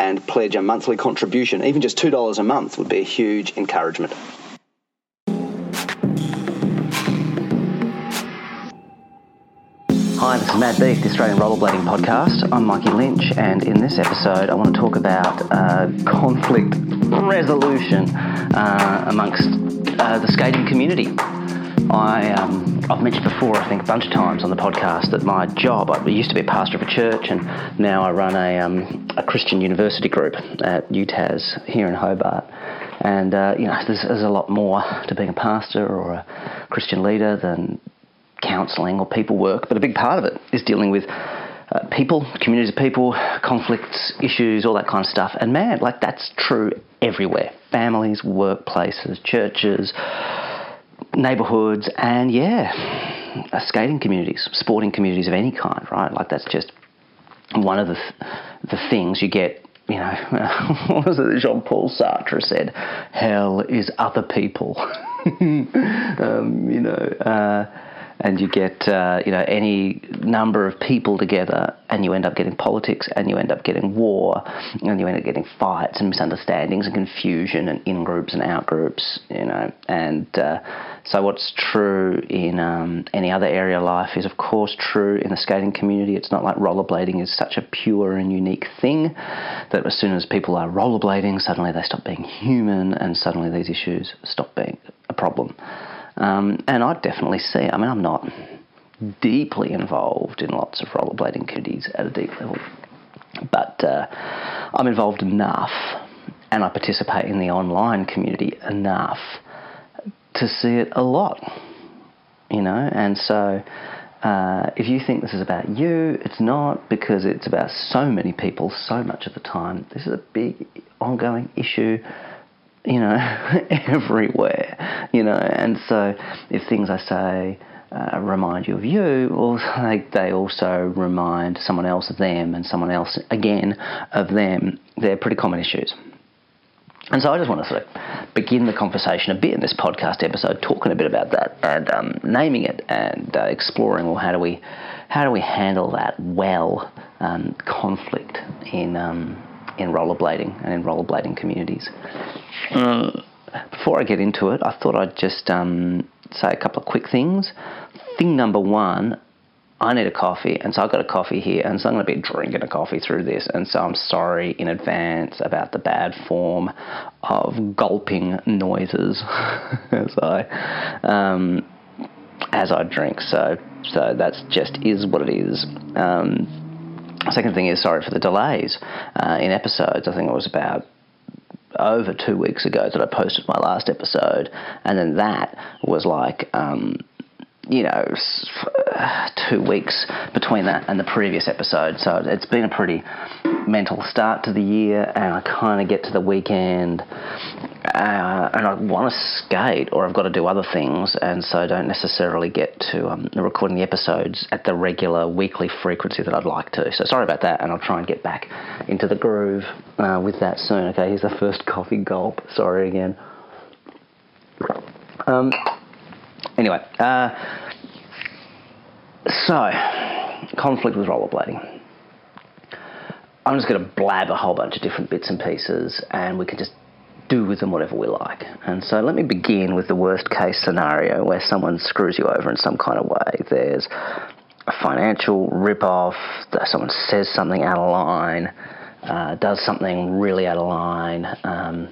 and pledge a monthly contribution. Even just $2 a month would be a huge encouragement. Hi, this is Mad Beef, the Australian Rollerblading Podcast. I'm Mikey Lynch, and in this episode, I want to talk about uh, conflict resolution uh, amongst uh, the skating community. I, um, I've mentioned before, I think, a bunch of times on the podcast that my job, I used to be a pastor of a church, and now I run a, um, a Christian university group at UTAS here in Hobart. And, uh, you know, there's, there's a lot more to being a pastor or a Christian leader than counselling or people work, but a big part of it is dealing with uh, people, communities of people, conflicts, issues, all that kind of stuff. And man, like that's true everywhere families, workplaces, churches, neighbourhoods, and yeah, skating communities, sporting communities of any kind, right? Like that's just one of the, th- the things you get you know, what was it Jean Paul Sartre said? Hell is other people. um, you know, uh, and you get uh, you know any number of people together, and you end up getting politics, and you end up getting war, and you end up getting fights and misunderstandings and confusion and in groups and out groups, you know. And uh, so, what's true in um, any other area of life is, of course, true in the skating community. It's not like rollerblading is such a pure and unique thing that as soon as people are rollerblading, suddenly they stop being human, and suddenly these issues stop being a problem. Um, and I definitely see, I mean, I'm not deeply involved in lots of rollerblading communities at a deep level, but uh, I'm involved enough and I participate in the online community enough to see it a lot, you know, and so. Uh, if you think this is about you, it's not because it's about so many people so much of the time. This is a big ongoing issue you know, everywhere, you know. And so if things I say uh, remind you of you, well, they, they also remind someone else of them and someone else again of them. They're pretty common issues. And so I just want to sort of begin the conversation a bit in this podcast episode, talking a bit about that and um, naming it and uh, exploring, well, how do we, how do we handle that well um, conflict in um, in rollerblading and in rollerblading communities. Uh, before I get into it, I thought I'd just um, say a couple of quick things. Thing number one, I need a coffee, and so I've got a coffee here, and so I'm going to be drinking a coffee through this, and so I'm sorry in advance about the bad form of gulping noises as I um, as I drink. So so that's just is what it is. Um, Second thing is sorry for the delays uh, in episodes. I think it was about over two weeks ago that I posted my last episode, and then that was like um, you know, two weeks between that and the previous episode. So it's been a pretty mental start to the year, and I kind of get to the weekend, uh, and I want to skate, or I've got to do other things, and so I don't necessarily get to um, recording the episodes at the regular weekly frequency that I'd like to. So sorry about that, and I'll try and get back into the groove uh, with that soon. Okay, here's the first coffee gulp. Sorry again. Um, Anyway, uh, so conflict with rollerblading. I'm just going to blab a whole bunch of different bits and pieces, and we can just do with them whatever we like. And so let me begin with the worst case scenario where someone screws you over in some kind of way. There's a financial rip-off, someone says something out of line, uh, does something really out of line. Um,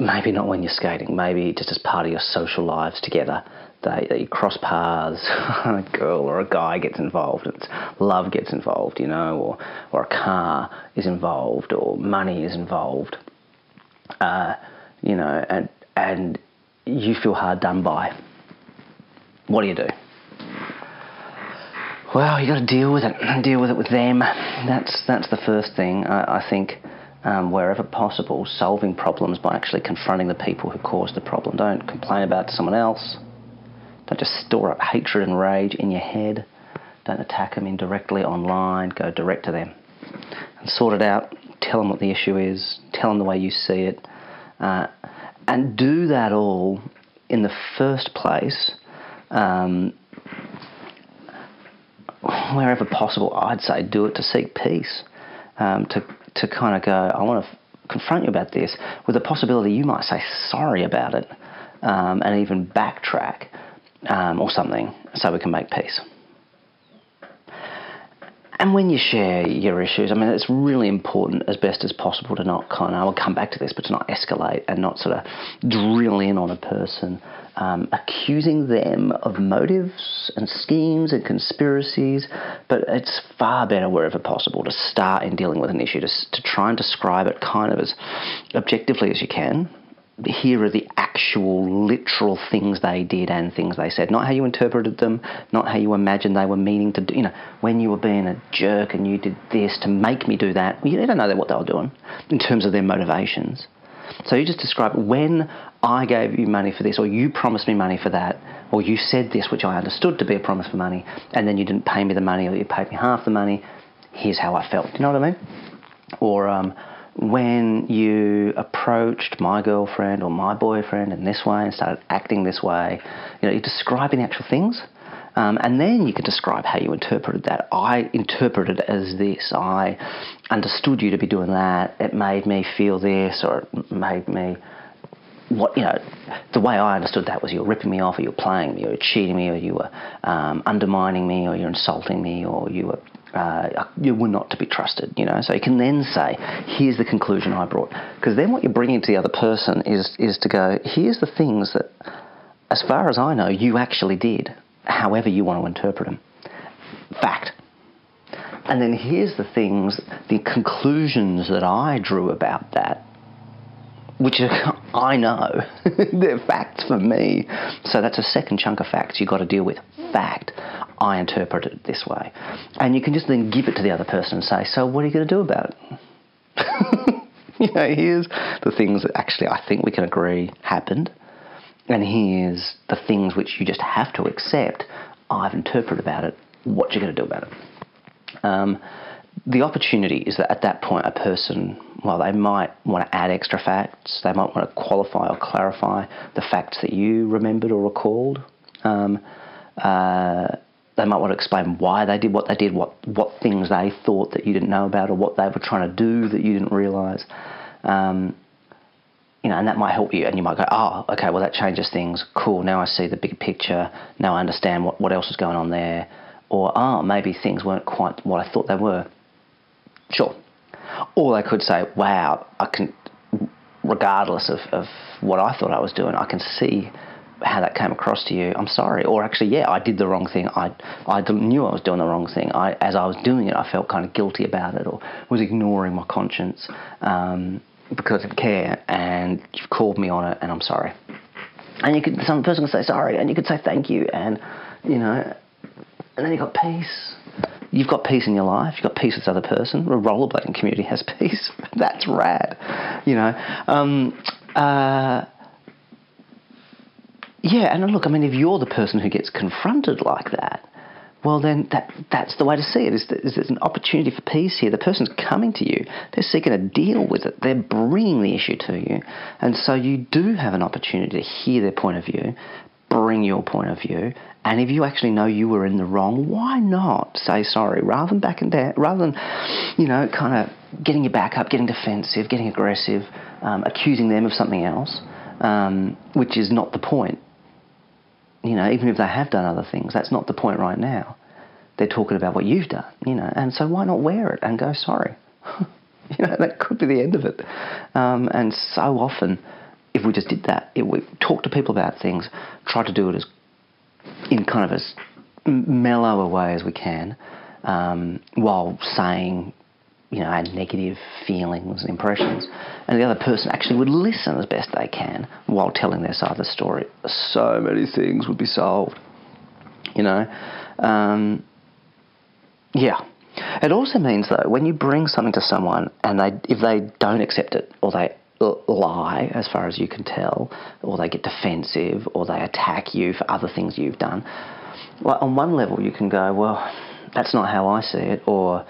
maybe not when you're skating, maybe just as part of your social lives together. They, they cross paths, a girl or a guy gets involved, and love gets involved, you know, or, or a car is involved, or money is involved, uh, you know, and, and you feel hard done by. What do you do? Well, you got to deal with it. Deal with it with them. That's that's the first thing. I, I think um, wherever possible, solving problems by actually confronting the people who caused the problem. Don't complain about someone else. Don't just store up hatred and rage in your head. Don't attack them indirectly online. Go direct to them and sort it out. Tell them what the issue is. Tell them the way you see it. Uh, and do that all in the first place um, wherever possible, I'd say do it to seek peace, um, to to kind of go. I want to confront you about this with the possibility you might say sorry about it, um, and even backtrack um, or something, so we can make peace. And when you share your issues, I mean, it's really important as best as possible to not kind of, I'll come back to this, but to not escalate and not sort of drill in on a person, um, accusing them of motives and schemes and conspiracies. But it's far better, wherever possible, to start in dealing with an issue, to, to try and describe it kind of as objectively as you can here are the actual literal things they did and things they said, not how you interpreted them, not how you imagined they were meaning to do. You know, when you were being a jerk and you did this to make me do that, you don't know what they were doing in terms of their motivations. So you just describe when I gave you money for this, or you promised me money for that, or you said this, which I understood to be a promise for money, and then you didn't pay me the money, or you paid me half the money. Here's how I felt. Do you know what I mean? Or um, when you approached my girlfriend or my boyfriend in this way and started acting this way, you know, you're describing the actual things. Um, and then you can describe how you interpreted that. I interpreted it as this. I understood you to be doing that. It made me feel this, or it made me what you know, the way I understood that was you were ripping me off, or you were playing me, or you were cheating me, or you were um, undermining me, or you're insulting me, or you were uh, you were not to be trusted, you know. So you can then say, here's the conclusion I brought. Because then what you're bringing to the other person is, is to go, here's the things that, as far as I know, you actually did, however you want to interpret them. Fact. And then here's the things, the conclusions that I drew about that, which I know. They're facts for me. So that's a second chunk of facts you've got to deal with. Fact. I interpret it this way. And you can just then give it to the other person and say, So what are you going to do about it? you know, here's the things that actually I think we can agree happened. And here's the things which you just have to accept. I've interpreted about it. What you going to do about it? Um, the opportunity is that at that point, a person, well, they might want to add extra facts, they might want to qualify or clarify the facts that you remembered or recalled. Um, uh, they might want to explain why they did what they did, what, what things they thought that you didn't know about, or what they were trying to do that you didn't realise. Um, you know, and that might help you, and you might go, oh, okay, well, that changes things. Cool, now I see the bigger picture. Now I understand what, what else is going on there. Or, oh, maybe things weren't quite what I thought they were. Sure. Or they could say, wow, I can, regardless of, of what I thought I was doing, I can see how that came across to you. I'm sorry. Or actually, yeah, I did the wrong thing. I, I knew I was doing the wrong thing. I, as I was doing it, I felt kind of guilty about it or was ignoring my conscience um, because of care. And you've called me on it, and I'm sorry. And you could, some person could say sorry, and you could say thank you, and you know, and then you've got peace. You've got peace in your life. You've got peace with this other person. The rollerblading community has peace. That's rad. You know. Um, uh, yeah, and look, I mean, if you're the person who gets confronted like that, well, then that, that's the way to see it. Is, there's an opportunity for peace here. The person's coming to you. They're seeking to deal with it. They're bringing the issue to you. And so you do have an opportunity to hear their point of view, bring your point of view. And if you actually know you were in the wrong, why not say sorry rather than backing down, rather than, you know, kind of getting your back up, getting defensive, getting aggressive, um, accusing them of something else, um, which is not the point you know, even if they have done other things, that's not the point right now. They're talking about what you've done, you know, and so why not wear it and go sorry? you know, that could be the end of it. Um, and so often, if we just did that, if we talk to people about things, try to do it as in kind of as mellow a way as we can, um, while saying you know, had negative feelings and impressions, and the other person actually would listen as best they can while telling their side of the story. So many things would be solved, you know. Um, Yeah. It also means though when you bring something to someone and they if they don't accept it or they lie as far as you can tell or they get defensive or they attack you for other things you've done well, on one level you can go well that's not how I see it or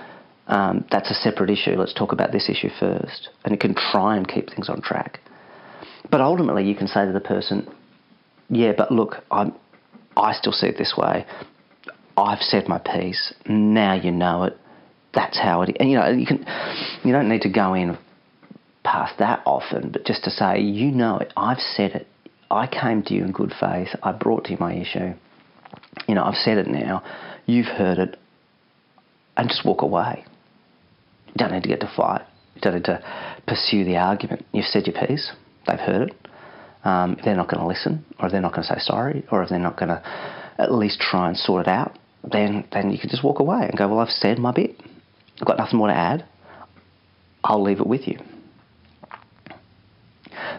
um, that's a separate issue let's talk about this issue first and it can try and keep things on track but ultimately you can say to the person yeah but look I'm I still see it this way I've said my piece now you know it that's how it is. And you know, you can you don't need to go in past that often, but just to say, you know it, I've said it. I came to you in good faith. I brought to you my issue. You know, I've said it now. You've heard it. And just walk away. You don't need to get to fight. You don't need to pursue the argument. You've said your piece. They've heard it. Um, if they're not going to listen, or if they're not going to say sorry, or if they're not going to at least try and sort it out, then then you can just walk away and go, well, I've said my bit. I've got nothing more to add. I'll leave it with you.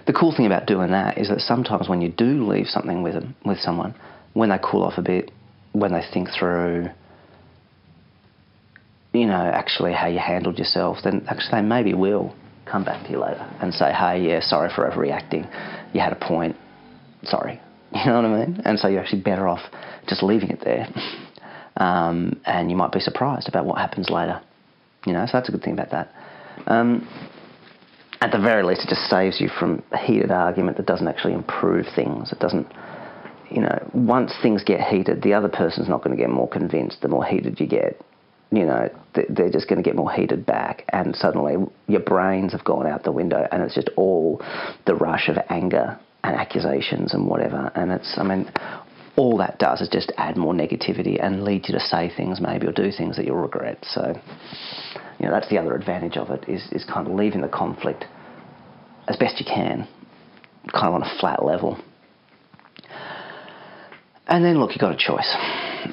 The cool thing about doing that is that sometimes when you do leave something with them, with someone, when they cool off a bit, when they think through, you know, actually how you handled yourself, then actually they maybe will come back to you later and say, hey, yeah, sorry for overreacting. You had a point. Sorry. You know what I mean? And so you're actually better off just leaving it there. Um, and you might be surprised about what happens later. You know, so that's a good thing about that. Um, at the very least, it just saves you from heated argument that doesn't actually improve things. It doesn't, you know, once things get heated, the other person's not going to get more convinced the more heated you get. You know, they're just going to get more heated back, and suddenly your brains have gone out the window, and it's just all the rush of anger and accusations and whatever. And it's, I mean, all that does is just add more negativity and lead you to say things maybe or do things that you'll regret. So, you know, that's the other advantage of it is, is kind of leaving the conflict as best you can, kind of on a flat level. And then, look, you've got a choice.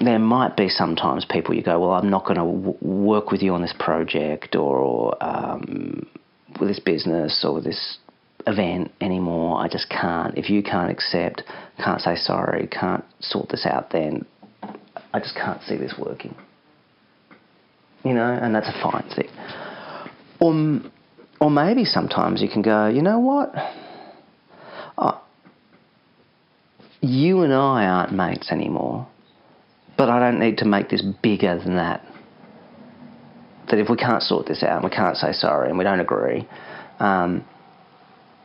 There might be sometimes people you go, well, I'm not going to w- work with you on this project or um, with this business or this event anymore. I just can't. If you can't accept, can't say sorry, can't sort this out, then I just can't see this working you know, and that's a fine thing. Or, or maybe sometimes you can go, you know what? You and I aren't mates anymore, but I don't need to make this bigger than that. That if we can't sort this out and we can't say sorry and we don't agree, um,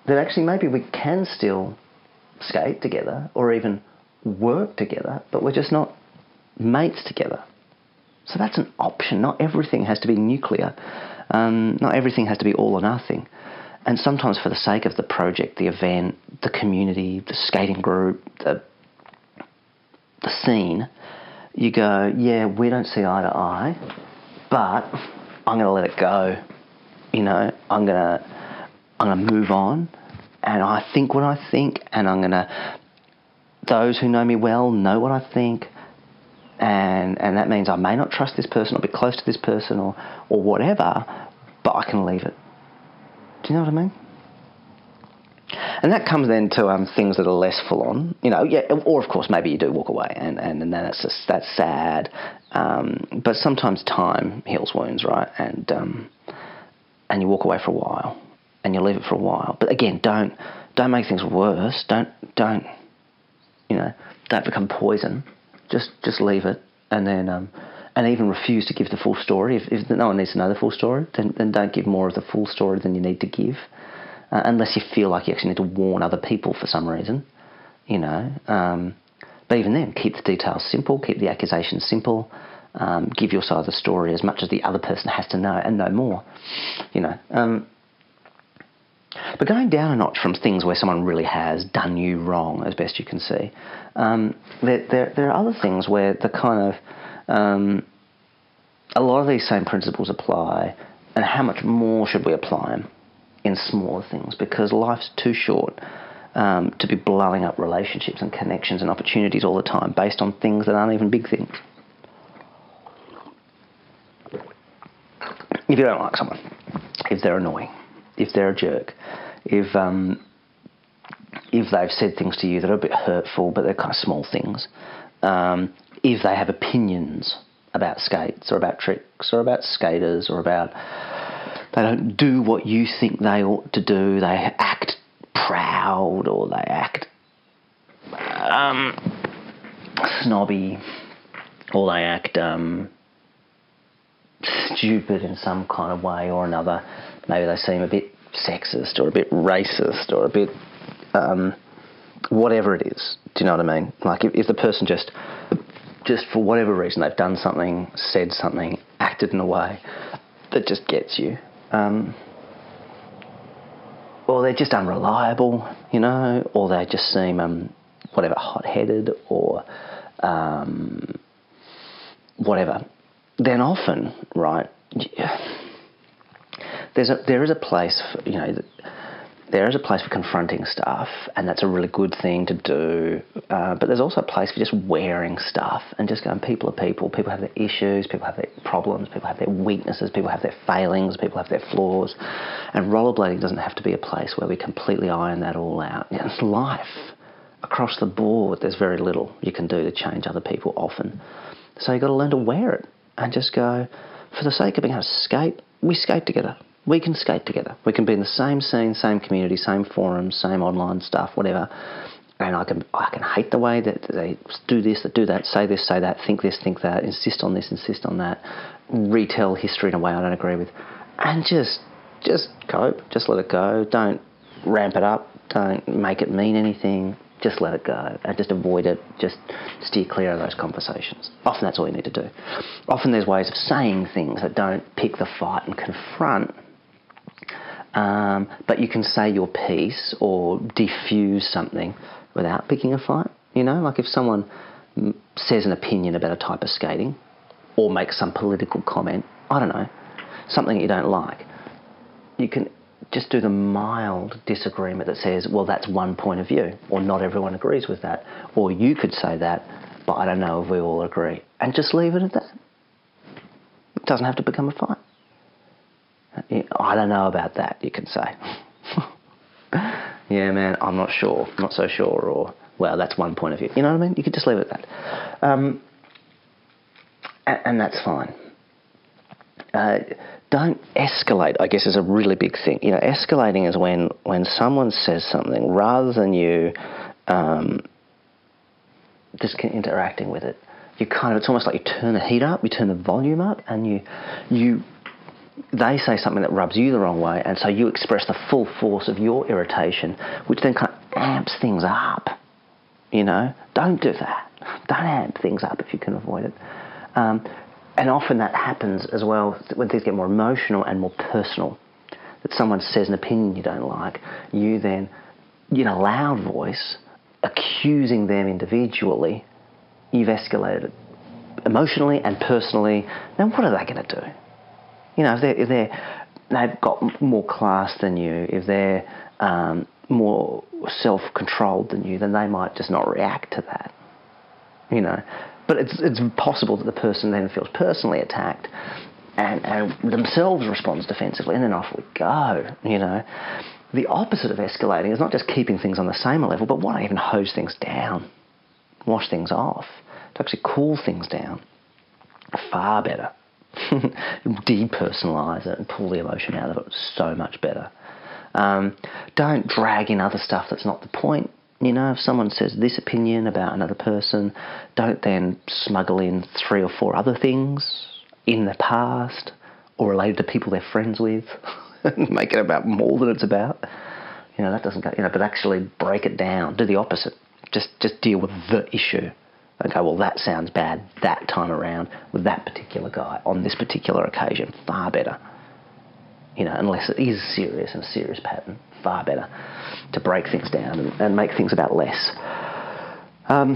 that actually maybe we can still skate together or even work together, but we're just not mates together. So that's an option. Not everything has to be nuclear. Um, not everything has to be all or nothing. And sometimes, for the sake of the project, the event, the community, the skating group, the the scene, you go, yeah, we don't see eye to eye, but I'm going to let it go. You know, I'm going to I'm going to move on, and I think what I think, and I'm going to. Those who know me well know what I think and and that means I may not trust this person or be close to this person or or whatever, but I can leave it. Do you know what I mean? And that comes then to um, things that are less full on, you know, yeah, or of course maybe you do walk away and, and, and then that's just, that's sad. Um, but sometimes time heals wounds, right? And um, and you walk away for a while and you leave it for a while. But again, don't don't make things worse. Don't don't you know don't become poison just just leave it, and then um, and even refuse to give the full story. If, if no one needs to know the full story, then then don't give more of the full story than you need to give, uh, unless you feel like you actually need to warn other people for some reason, you know. Um, but even then, keep the details simple, keep the accusations simple. Um, give your side of the story as much as the other person has to know and no more. You know, um, but going down a notch from things where someone really has done you wrong, as best you can see, um, there, there, there, are other things where the kind of um, a lot of these same principles apply, and how much more should we apply them in smaller things? Because life's too short um, to be blowing up relationships and connections and opportunities all the time based on things that aren't even big things. If you don't like someone, if they're annoying, if they're a jerk, if um, if they've said things to you that are a bit hurtful, but they're kind of small things, um, if they have opinions about skates or about tricks or about skaters or about they don't do what you think they ought to do. They act proud or they act um, snobby or they act um, stupid in some kind of way or another. Maybe they seem a bit sexist or a bit racist or a bit um, whatever it is. Do you know what I mean? Like if, if the person just just for whatever reason they've done something, said something, acted in a way that just gets you. Um, or they're just unreliable, you know, or they just seem um, whatever hot-headed or um, whatever. Then often, right, there's a there is a place for, you know there is a place for confronting stuff, and that's a really good thing to do. Uh, but there's also a place for just wearing stuff and just going, people are people. People have their issues, people have their problems, people have their weaknesses, people have their failings, people have their flaws. And rollerblading doesn't have to be a place where we completely iron that all out. It's life. Across the board, there's very little you can do to change other people often. So you've got to learn to wear it and just go, for the sake of being able to skate, we skate together we can skate together. We can be in the same scene, same community, same forums, same online stuff, whatever. And I can I can hate the way that they do this, that do that, say this, say that, think this, think that, insist on this, insist on that, retell history in a way I don't agree with, and just just cope, just let it go. Don't ramp it up. Don't make it mean anything. Just let it go and just avoid it. Just steer clear of those conversations. Often that's all you need to do. Often there's ways of saying things that don't pick the fight and confront um, but you can say your piece or diffuse something without picking a fight. You know, like if someone says an opinion about a type of skating or makes some political comment, I don't know, something you don't like, you can just do the mild disagreement that says, well, that's one point of view, or not everyone agrees with that, or you could say that, but I don't know if we all agree, and just leave it at that. It doesn't have to become a fight. I don't know about that, you can say. yeah, man, I'm not sure, not so sure, or, well, that's one point of view. You know what I mean? You could just leave it at that. Um, and, and, that's fine. Uh, don't escalate, I guess, is a really big thing. You know, escalating is when, when someone says something, rather than you um, just interacting with it, you kind of, it's almost like you turn the heat up, you turn the volume up, and you, you they say something that rubs you the wrong way, and so you express the full force of your irritation, which then kind of amps things up. You know, don't do that. Don't amp things up if you can avoid it. Um, and often that happens as well when things get more emotional and more personal. That someone says an opinion you don't like, you then, in a loud voice, accusing them individually, you've escalated it emotionally and personally. Then what are they going to do? You know, if they're, if they're they've got more class than you, if they're um, more self-controlled than you, then they might just not react to that. You know, but it's it's possible that the person then feels personally attacked, and, and themselves responds defensively, and then off we go. You know, the opposite of escalating is not just keeping things on the same level, but why not even hose things down, wash things off, to actually cool things down. Far better. depersonalize it and pull the emotion out of it so much better. Um, don't drag in other stuff that's not the point. You know, if someone says this opinion about another person, don't then smuggle in three or four other things in the past or related to people they're friends with. Make it about more than it's about. You know, that doesn't go, you know, but actually break it down. Do the opposite. Just, just deal with the issue go, well, that sounds bad that time around with that particular guy on this particular occasion. Far better. You know, unless it is serious and a serious pattern, far better to break things down and, and make things about less. Um,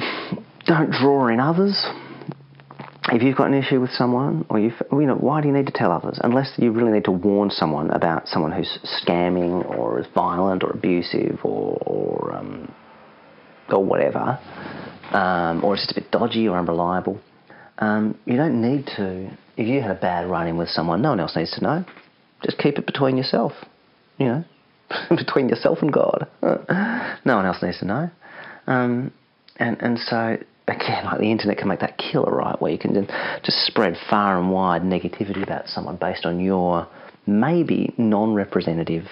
don't draw in others. If you've got an issue with someone, or you, you know, why do you need to tell others? Unless you really need to warn someone about someone who's scamming or is violent or abusive or, or, um, or whatever um, or it's just a bit dodgy or unreliable, um, you don't need to. If you had a bad run in with someone, no one else needs to know. Just keep it between yourself, you know, between yourself and God. no one else needs to know. Um, and and so again, like the internet can make that killer, right? Where you can just spread far and wide negativity about someone based on your maybe non-representative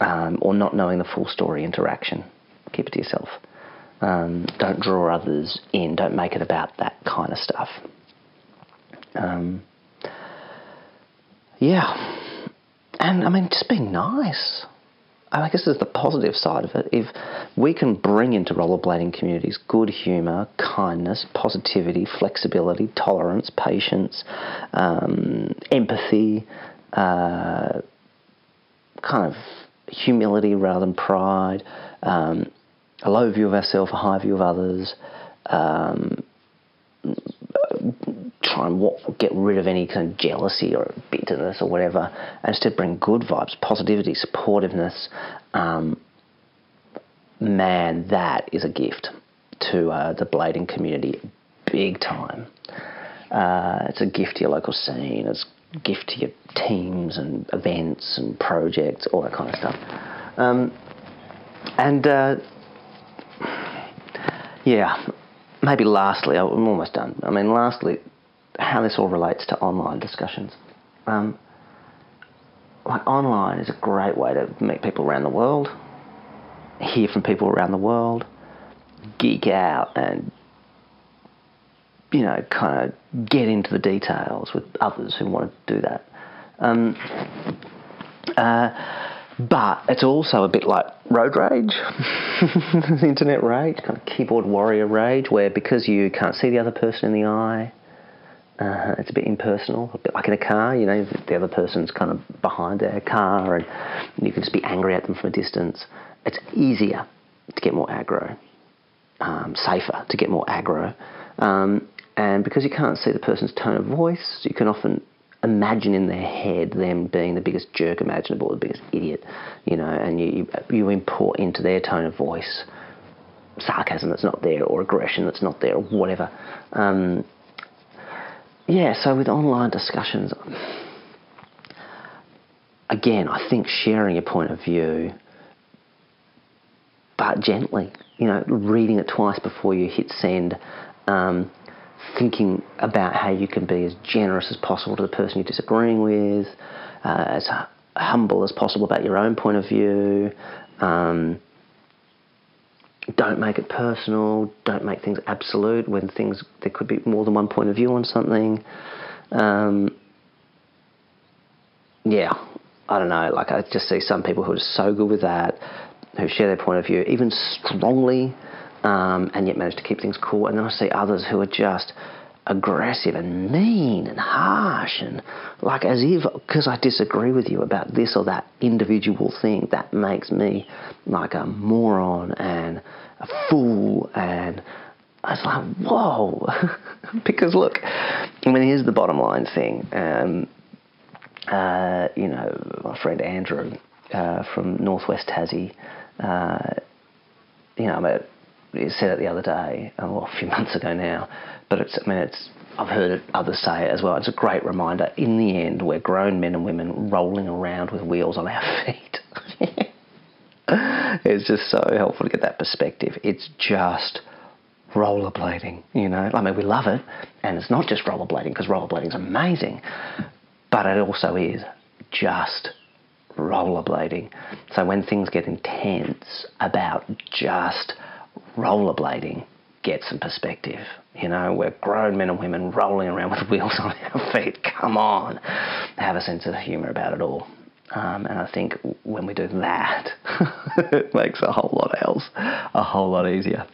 um, or not knowing the full story interaction. Keep it to yourself. Um, don't draw others in. Don't make it about that kind of stuff. Um, yeah, and I mean, just be nice. I guess there's the positive side of it. If we can bring into rollerblading communities good humour, kindness, positivity, flexibility, tolerance, patience, um, empathy, uh, kind of humility rather than pride, um, a low view of ourselves, a high view of others, um, try and get rid of any kind of jealousy or bitterness or whatever, and instead bring good vibes, positivity, supportiveness. Um, man, that is a gift to uh, the blading community, big time. Uh, it's a gift to your local scene. It's a gift to your teams and events and projects, all that kind of stuff. Um, and uh, yeah, maybe lastly, I'm almost done. I mean, lastly, how this all relates to online discussions. Um, like online is a great way to meet people around the world, hear from people around the world, geek out, and you know, kind of get into the details with others who want to do that. Um, uh, but it's also a bit like road rage, internet rage, kind of keyboard warrior rage, where because you can't see the other person in the eye, uh, it's a bit impersonal, a bit like in a car. You know, the other person's kind of behind their car, and you can just be angry at them from a distance. It's easier to get more aggro, um, safer to get more aggro, um, and because you can't see the person's tone of voice, you can often imagine in their head them being the biggest jerk imaginable, the biggest idiot, you know, and you, you import into their tone of voice sarcasm that's not there or aggression that's not there or whatever. Um, yeah, so with online discussions, again, I think sharing your point of view, but gently, you know, reading it twice before you hit send. Um, thinking about how you can be as generous as possible to the person you're disagreeing with, uh, as humble as possible about your own point of view. Um, don't make it personal. Don't make things absolute when things there could be more than one point of view on something. Um, yeah, I don't know. Like I just see some people who are so good with that, who share their point of view even strongly um, and yet manage to keep things cool. And then I see others who are just aggressive and mean and harsh and like as if because I disagree with you about this or that individual thing that makes me like a moron and a fool and I was like whoa because look I mean here's the bottom line thing um, uh, you know my friend Andrew uh, from Northwest Tassie uh, you know I'm a said it the other day, uh, well, a few months ago now, but it's, I mean, it's, I've heard others say it as well. It's a great reminder. In the end, we're grown men and women rolling around with wheels on our feet. it's just so helpful to get that perspective. It's just rollerblading, you know. I mean, we love it, and it's not just rollerblading because rollerblading is amazing, but it also is just rollerblading. So when things get intense about just rollerblading get some perspective. You know, we're grown men and women rolling around with wheels on our feet. Come on, have a sense of humour about it all. Um, and I think when we do that, it makes a whole lot else a whole lot easier.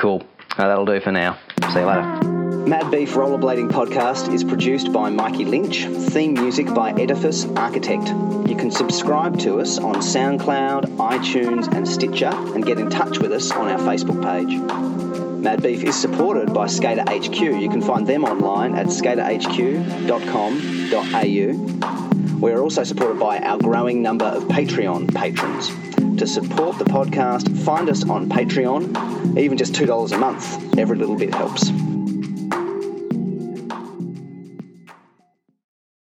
Cool. that'll do for now. See you later. Mad Beef Rollerblading Podcast is produced by Mikey Lynch, theme music by Edifice Architect. You can subscribe to us on SoundCloud, iTunes, and Stitcher, and get in touch with us on our Facebook page. Mad Beef is supported by Skater HQ. You can find them online at skaterhq.com.au. We're also supported by our growing number of Patreon patrons. To support the podcast, find us on Patreon. Even just $2 a month, every little bit helps.